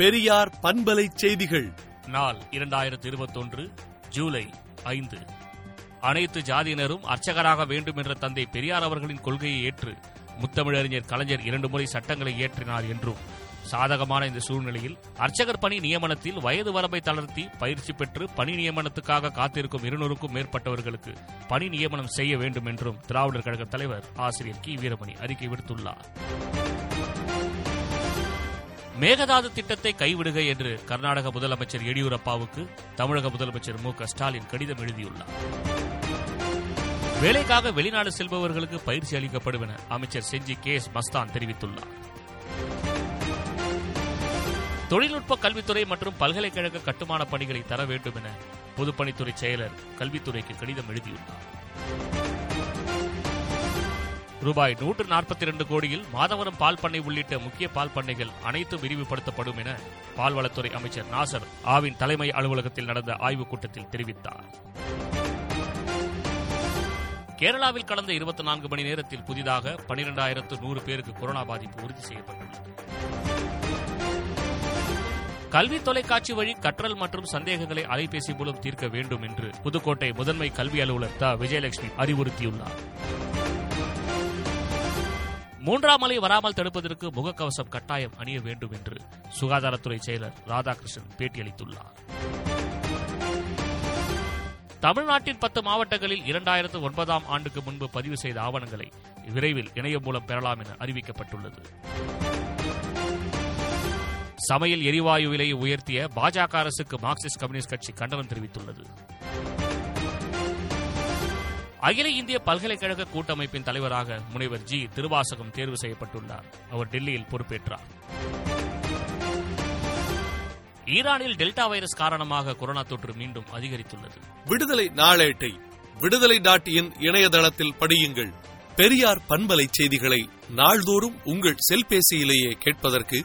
பெரியார் பண்பலை செய்திகள். நாள் இரண்டாயிரத்தி இருபத்தொன்று ஜூலை ஐந்து. அனைத்து ஜாதியினரும் அர்ச்சகராக வேண்டும் என்ற தந்தை பெரியார் அவர்களின் கொள்கையை ஏற்று முத்தமிழறிஞர் கலைஞர் இரண்டு முறை சட்டங்களை இயற்றினார் என்றும் சாதகமான இந்த சூழ்நிலையில் அர்ச்சகர் பணி நியமனத்தில் வயது வரம்பை தளர்த்தி பயிற்சி பெற்று பணி நியமனத்துக்காக காத்திருக்கும் இருநூறுக்கும் மேற்பட்டவர்களுக்கு பணி நியமனம் செய்ய வேண்டும் என்றும் திராவிடர் கழக தலைவர் ஆசிரியர் கி. வீரமணி அறிக்கை விடுத்துள்ளார். மேகதாது திட்டத்தை கைவிடுக என்று கர்நாடக முதலமைச்சர் எடியூரப்பாவுக்கு தமிழக முதலமைச்சர் மு க ஸ்டாலின் கடிதம் எழுதியுள்ளார். வேலைக்காக வெளிநாடு செல்பவர்களுக்கு பயிற்சி அளிக்கப்படும் என அமைச்சர் செஞ்சி கே எஸ் மஸ்தான் தெரிவித்துள்ளார். தொழில்நுட்ப கல்வித்துறை மற்றும் பல்கலைக்கழக கட்டுமான பணிகளை தர வேண்டும் என பொதுப்பணித்துறை செயலர் கல்வித்துறைக்கு கடிதம் எழுதியுள்ளார். ரூபாய் நூற்று நாற்பத்தி இரண்டு கோடியில் மாதவரம் பால் பண்ணை உள்ளிட்ட முக்கிய பால் பண்ணைகள் அனைத்தும் விரிவுபடுத்தப்படும் என பால்வளத்துறை அமைச்சர் நாசர் ஆவின் தலைமை அலுவலகத்தில் நடந்த ஆய்வுக் கூட்டத்தில் தெரிவித்தார். கேரளாவில் கடந்த இருபத்தி நான்கு மணி நேரத்தில் புதிதாக பனிரெண்டாயிரத்து நூறு பேருக்கு கொரோனா பாதிப்பு உறுதி செய்யப்பட்டுள்ளது. கல்வி தொலைக்காட்சி வழி கற்றல் மற்றும் சந்தேகங்களை அலைபேசி மூலம் தீர்க்க வேண்டும் என்று புதுக்கோட்டை முதன்மை கல்வி அலுவலர் த. விஜயலட்சுமி அறிவுறுத்தியுள்ளார். மூன்றாம் அலை வராமல் தடுப்பதற்கு முகக்கவசம் கட்டாயம் அணிய வேண்டும் என்று சுகாதாரத்துறை செயலர் ராதாகிருஷ்ணன் பேட்டியளித்துள்ளார். தமிழ்நாட்டின் பத்து மாவட்டங்களில் இரண்டாயிரத்து ஒன்பதாம் ஆண்டுக்கு முன்பு பதிவு செய்த ஆவணங்களை விரைவில் இணையம் மூலம் பெறலாம் என அறிவிக்கப்பட்டுள்ளது. சமையல் எரிவாயு விலையை உயர்த்திய பாஜக அரசுக்கு மார்க்சிஸ்ட் கம்யூனிஸ்ட் கட்சி கண்டனம் தெரிவித்துள்ளது. அகில இந்திய பல்கலைக்கழக கூட்டமைப்பின் தலைவராக முனைவர் ஜி. திருவாசகம் தேர்வு செய்யப்பட்டுள்ளார். அவர் டெல்லியில் பொறுப்பேற்றார். ஈரானில் டெல்டா வைரஸ் காரணமாக கொரோனா தொற்று மீண்டும் அதிகரித்துள்ளது. விடுதலை நாளேட்டை விடுதலை டாட் இன் இணையதளத்தில் படியுங்கள். பெரியார் பண்பலை செய்திகளை நாள்தோறும் உங்கள் செல்பேசியிலேயே கேட்பதற்கு